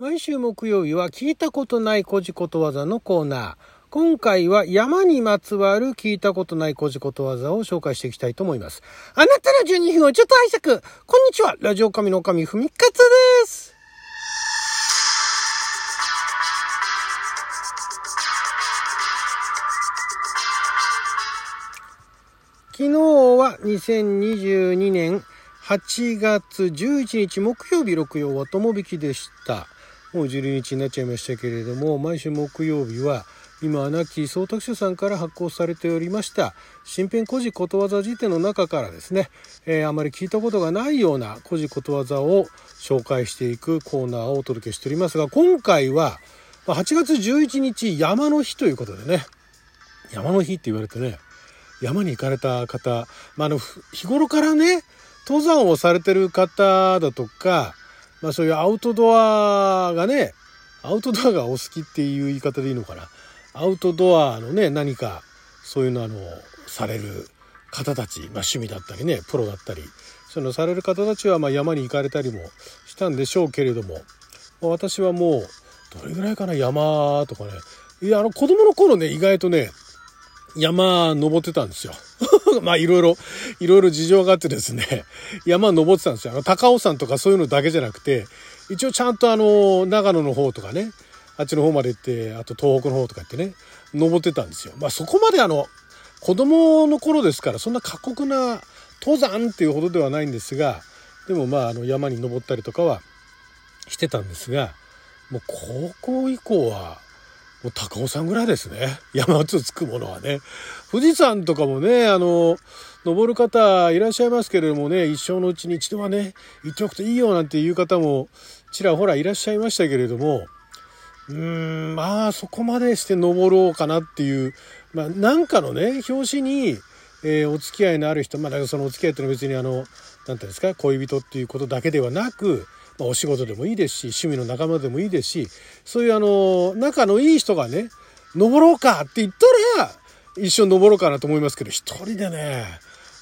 毎週木曜日は聞いたことない古事ことわざのコーナー。今回は山にまつわる聞いたことない古事ことわざを紹介していきたいと思います。あなたの12分をちょっと拝借こんにちはラジオ神の神ふみかつです昨日は2022年8月11日木曜日六曜は友引きでした。もう12日になっちゃいましたけれども、毎週木曜日は今は亡き総督書さんから発行されておりました新編古事ことわざ辞典の中からですね、えーあまり聞いたことがないような古事ことわざを紹介していくコーナーをお届けしておりますが、今回は8月11日山の日ということでね、山の日って言われてね、山に行かれた方、まあ、あの日頃からね登山をされてる方だとか、まあ、そういうアウトドアがねアウトドアがお好きっていう言い方でいいのかなアウトドアのね何かそういうのあのされる方たち、まあ、趣味だったりねプロだったりそういうのされる方たちはまあ山に行かれたりもしたんでしょうけれども、ま私はもうどれぐらいかな山とかねいやあの子供の頃ね意外とね山登ってたんですよ。まあいろいろ、いろいろ事情があってですね、山登ってたんですよ。あの高尾山とかそういうのだけじゃなくて、一応ちゃんとあの、長野の方とかね、あっちの方まで行って、あと東北の方とか行ってね、登ってたんですよ。まあそこまであの、子供の頃ですから、そんな過酷な登山っていうほどではないんですが、でもまああの山に登ったりとかはしてたんですが、もう高校以降は、もう高尾山ぐらいですね。山とつくものはね。富士山とかもね、あの、登る方いらっしゃいますけれどもね、一生のうちに一度はね、行っておくといいよなんていう方もちらほらいらっしゃいましたけれども、うーん、まあそこまでして登ろうかなっていう、まあなんかのね、表紙に、えーお付き合いのある人、まあだからそのお付き合いっていうのは別にあの、なんていうんですか、恋人っていうことだけではなく、まあ、お仕事でもいいですし趣味の仲間でもいいですしそういうあの仲のいい人がね登ろうかって言ったら一緒に登ろうかなと思いますけど一人でね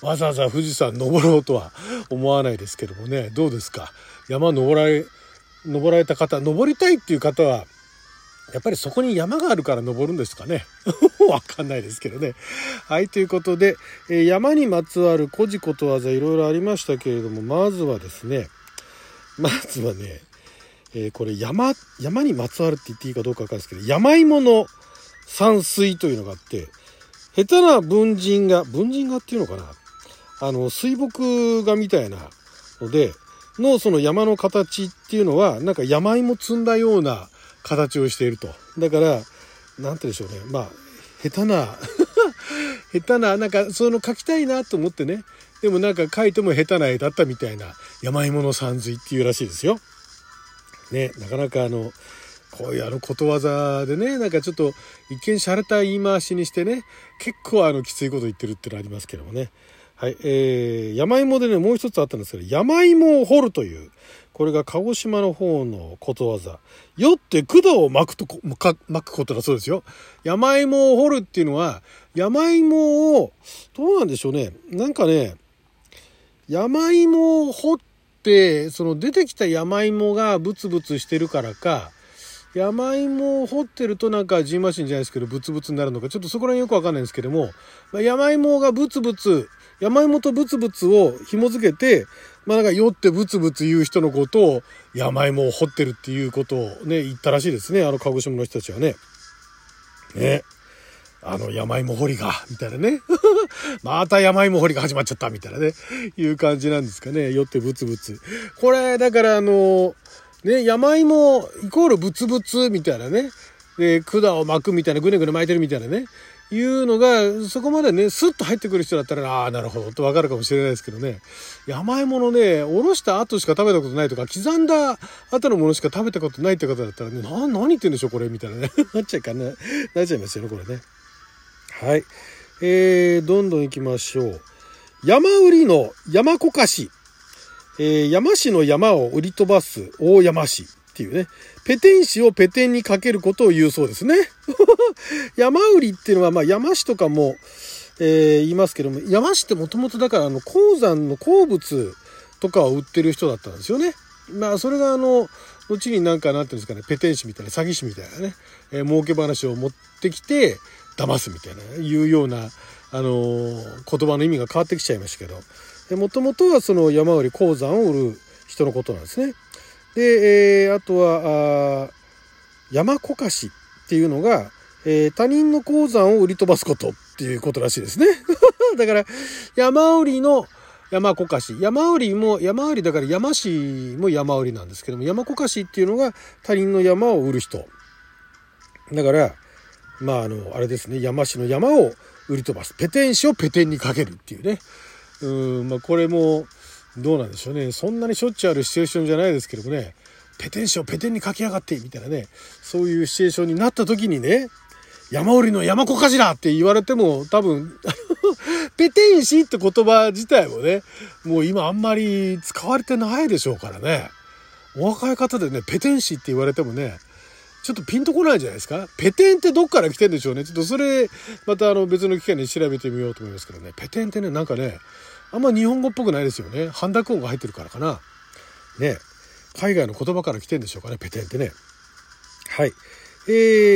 わざわざ富士山登ろうとは思わないですけどもねどうですか？山登られ登られた方登りたいっていう方はやっぱりそこに山があるから登るんですかね？わかんないですけどね。はい、ということで、え山にまつわる古事ことわざいろいろありましたけれども、まずはですね、まずはね、えーこれ山、山にまつわるって言っていいかどうかわかんないですけど、山芋の山水というのがあって、下手な文人が、文人画っていうのかな？あの、水墨画みたいなので、のその山の形っていうのは、なんか山芋積んだような形をしていると。だから、なんて言うんでしょうね。まあ、下手な、下手な、なんかその書きたいなと思ってね。でもなんか書いても下手な絵だったみたいな山芋の山水っていうらしいですよ。ね、なかなかあの、こういうあのことわざでね、なんかちょっと一見洒落た言い回しにしてね、結構あのきついこと言ってるってのありますけどもね。はい、えー、山芋でね、もう一つあったんですけど、山芋を掘るという、これが鹿児島の方のことわざ。よって管を巻くとこ、巻くことだそうですよ。山芋を掘るっていうのは、山芋を、どうなんでしょうね。なんかね、山芋を掘って、その出てきた山芋がブツブツしてるからか、山芋を掘ってるとなんかジンマシンじゃないですけど、ブツブツになるのか、ちょっとそこら辺よくわかんないんですけども、ま、山芋がブツブツ、山芋とブツブツを紐付けて、まあなんか酔ってブツブツ言う人のことを山芋を掘ってるっていうことをね、言ったらしいですね、あの鹿児島の人たちはね。ね。あの山芋掘りが、みたいなね。また山芋掘りが始まっちゃった、みたいなね。いう感じなんですかね。酔ってブツブツ。これ、だからあの、ね、山芋イコールブツブツみたいなね。で、管を巻くみたいな、ぐねぐね巻いてるみたいなね。いうのが、そこまでね、スッと入ってくる人だったら、ああ、なるほど、とわかるかもしれないですけどね。山芋のね、おろした後しか食べたことないとか、刻んだ後のものしか食べたことないって方だったらね、な、何言ってんでしょ、これ、みたいなね。なっちゃいかな、なっちゃいますよね、これね。はい。えー、どんどん行きましょう。山売りの山こかし。えー、山市の山を売り飛ばす大山市っていうね。ペテン市をペテンにかけることを言うそうですね。山売りっていうのは、まあ山市とかも、えー言いますけども、山市ってもともとだからあの鉱山の鉱物とかを売ってる人だったんですよね。まあそれがあの後になんかなんていうんですかねペテン師みたいな詐欺師みたいなね、えー、儲け話を持ってきて騙すみたいないうようなあのー、言葉の意味が変わってきちゃいましたけどもともとはその山売り鉱山を売る人のことなんですね。で、えー、あとはあ山こかしっていうのが、えー、他人の鉱山を売り飛ばすことっていうことらしいですね。だから山売りの山こかし。山売りも山売りだから山市も山売りなんですけども山こかしっていうのが他人の山を売る人。だからまああのあれですね。山市の山を売り飛ばす。ペテン師をペテンにかけるっていうね。うんまあこれもどうなんでしょうねそんなにしょっちゅうあるシチュエーションじゃないですけどもねペテン師をペテンにかけやがってみたいなねそういうシチュエーションになった時にね山売りの山小かしらって言われても多分 ペテン師って言葉自体もねもう今あんまり使われてないでしょうからねお若い方でねペテン師って言われてもねちょっとピンとこないじゃないですか。ペテンってどっから来てんでしょうね。ちょっとそれ、またあの別の機会に調べてみようと思いますけどね。ペテンってね、なんかね、あんま日本語っぽくないですよね。半濁音が入ってるからかな。ね。海外の言葉から来てんでしょうかね、ペテンってね。はい。え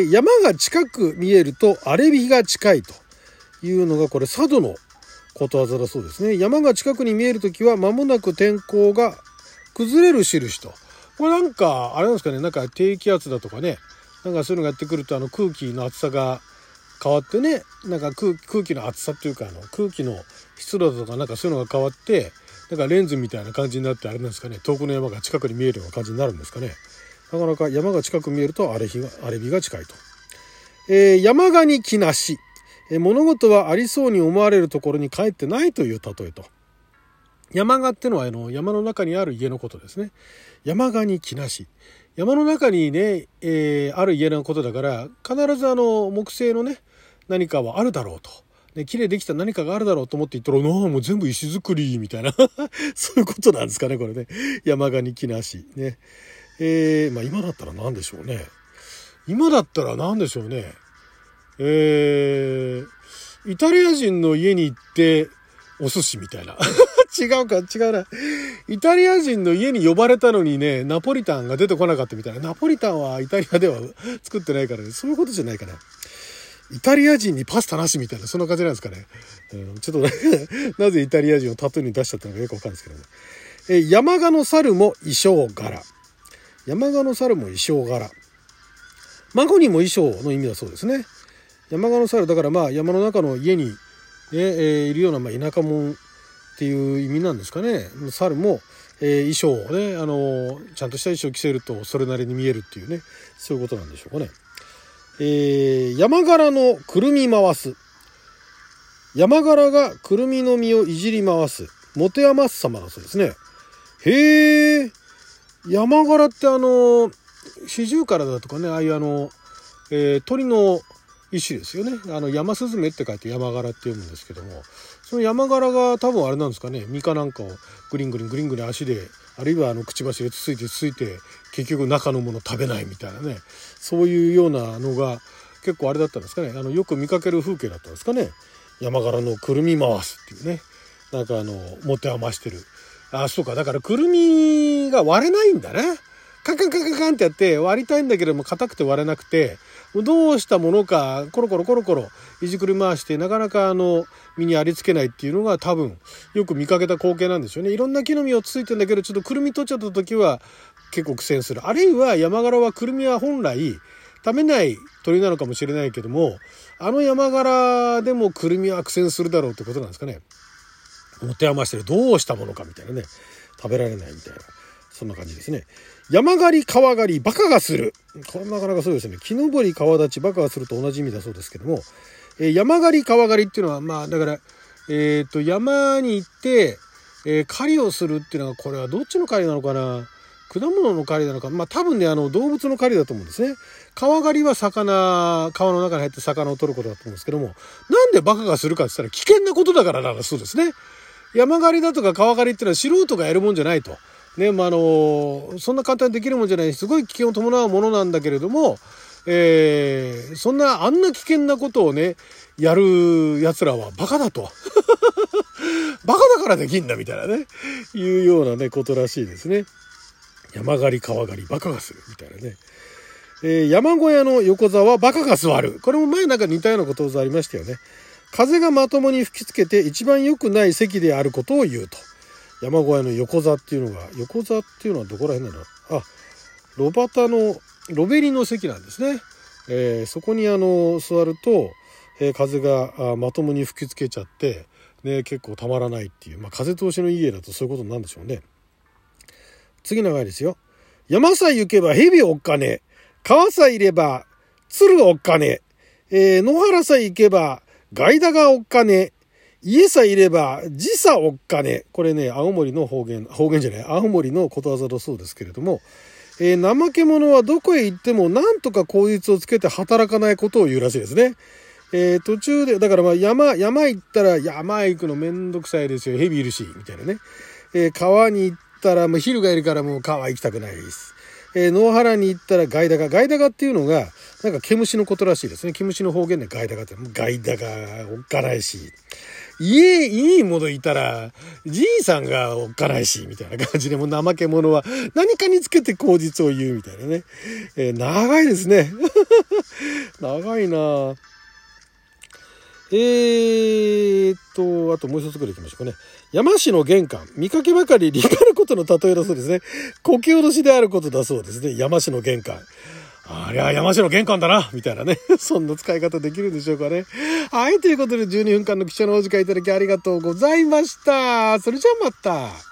ー、山が近く見えると荒れ火が近いというのがこれ佐渡のことわざだそうですね。山が近くに見える時は間もなく天候が崩れる印と。これなんか、あれなんですかね、なんか低気圧だとかね、なんかそういうのがやってくると、あの空気の厚さが変わってね、なんか空気の厚さっていうか、あの空気の湿度とかなんかそういうのが変わって、なんかレンズみたいな感じになって、あれなんですかね、遠くの山が近くに見えるような感じになるんですかね。なかなか山が近く見えると荒れ日が荒れ日が近いと。えー、山がに木なし。えー、物事はありそうに思われるところに帰ってないという例えと。山賀ってのはあの山の中にある家のことですね。山賀に木なし。山の中にね、えー、ある家のことだから必ずあの木製のね何かはあるだろうと。ね、綺麗できた何かがあるだろうと思って言ったら、なあ、もう全部石造りみたいな そういうことなんですかね、これね。山賀に木なし。ね。えー、まあ今だったら何でしょうね。今だったら何でしょうね。えー、イタリア人の家に行ってお寿司みたいな。違うか、違うな。イタリア人の家に呼ばれたのにね、ナポリタンが出てこなかったみたいな。ナポリタンはイタリアでは作ってないからね。そういうことじゃないかな。イタリア人にパスタなしみたいな、そんな感じなんですかね。うん、ちょっと なぜイタリア人をタトゥーに出しちゃったのかよくわかるんですけどね。え山鹿の猿も衣装柄。山鹿の猿も衣装柄。孫にも衣装の意味だそうですね。山鹿の猿、だからまあ山の中の家にね、えー、いるような、まあ、田舎者っていう意味なんですかね。猿も、えー、衣装をね、あのー、ちゃんとした衣装を着せるとそれなりに見えるっていうね、そういうことなんでしょうかね。えー、山柄のくるみ回す。山柄がくるみの実をいじり回す。持て余す様だそうですね。へえ。山柄ってあの、四十からだとかね、ああいうあの、えー、鳥の一種ですよね。あの、山スズメって書いて山柄って読むんですけども、その山柄が多分あれなんですかね、実かなんかをグリングリングリングリン足で、あるいはあの、くちばしでつついてつついて、結局中のもの食べないみたいなね、そういうようなのが結構あれだったんですかね、あの、よく見かける風景だったんですかね。山柄のくるみ回すっていうね、なんかあの、持て余してる。あ、そうか、だからくるみが割れないんだね。カンカンカンカンカンってやって割りたいんだけども硬くて割れなくて、どうしたものかコロコロコロコロいじくり回してなかなかあの身にありつけないっていうのが多分よく見かけた光景なんですよね。いろんな木の実をついてんだけどちょっとくるみ取っちゃった時は結構苦戦する。あるいは山柄はくるみは本来食べない鳥なのかもしれないけどもあの山柄でもくるみは苦戦するだろうってことなんですかね。持て余してるどうしたものかみたいなね食べられないみたいなそんな感じですね。山狩り川狩りバカがする。これなかなかそうですね。木登り川立ちバカがすると同じ意味だそうですけども、えー、山狩り川狩りっていうのは、まあだから、えっ、ー、と、山に行って、えー、狩りをするっていうのは、これはどっちの狩りなのかな？果物の狩りなのか、まあ多分ね、あの動物の狩りだと思うんですね。川狩りは魚、川の中に入って魚を取ることだと思うんですけども、なんでバカがするかって言ったら危険なことだからだそうですね。山狩りだとか川狩りっていうのは素人がやるもんじゃないと。ね、まあ、あの、そんな簡単にできるもんじゃない、すごい危険を伴うものなんだけれども、えー、そんな、あんな危険なことをね、やる奴らはバカだと。バカだからできんだみたいなね、いうようなね、ことらしいですね。山狩り川狩りバカがするみたいなね。えー、山小屋の横座はバカが座る。これも前なんか似たようなことわざありましたよね。風がまともに吹きつけて一番良くない席であることを言うと。山小屋の横座っていうのが、横座っていうのはどこら辺なのあ、ロバタの、ロベリの席なんですね。えー、そこにあの、座ると、えー、風がまともに吹きつけちゃって、ね、結構たまらないっていう、まあ、風通しのいい家だとそういうことなんでしょうね。次長いですよ。山さえ行けば蛇おっかね。川さえいれば鶴おっかね。えー、野原さえ行けばガイダがおっかね。家さえいれば時差おっかね。これね、青森の方言、方言じゃない、青森のことわざだそうですけれども、えー、怠け者はどこへ行っても何とか口実をつけて働かないことを言うらしいですね。えー、途中で、だからまあ山、山行ったら山行くのめんどくさいですよ。蛇いるし、みたいなね。えー、川に行ったら、もう昼がいるからもう川行きたくないです。えー、野原に行ったらガイダガ。ガイダガっていうのが、なんか毛虫のことらしいですね。毛虫の方言でガイダガって、ガイダガおっかないし。家、いいものいたら、じいさんがおっかないし、みたいな感じで、もう怠け者は何かにつけて口実を言うみたいなね。えー、長いですね。長いなえーと、あともう一つぐらい行きましょうかね。山市の玄関。見かけばかり立派なことの例えだそうですね。呼吸下ろしであることだそうですね。山市の玄関。ありゃ、山城玄関だなみたいなね。そんな使い方できるんでしょうかね。はい、ということで12分間の貴重なお時間いただきありがとうございました。それじゃあまた。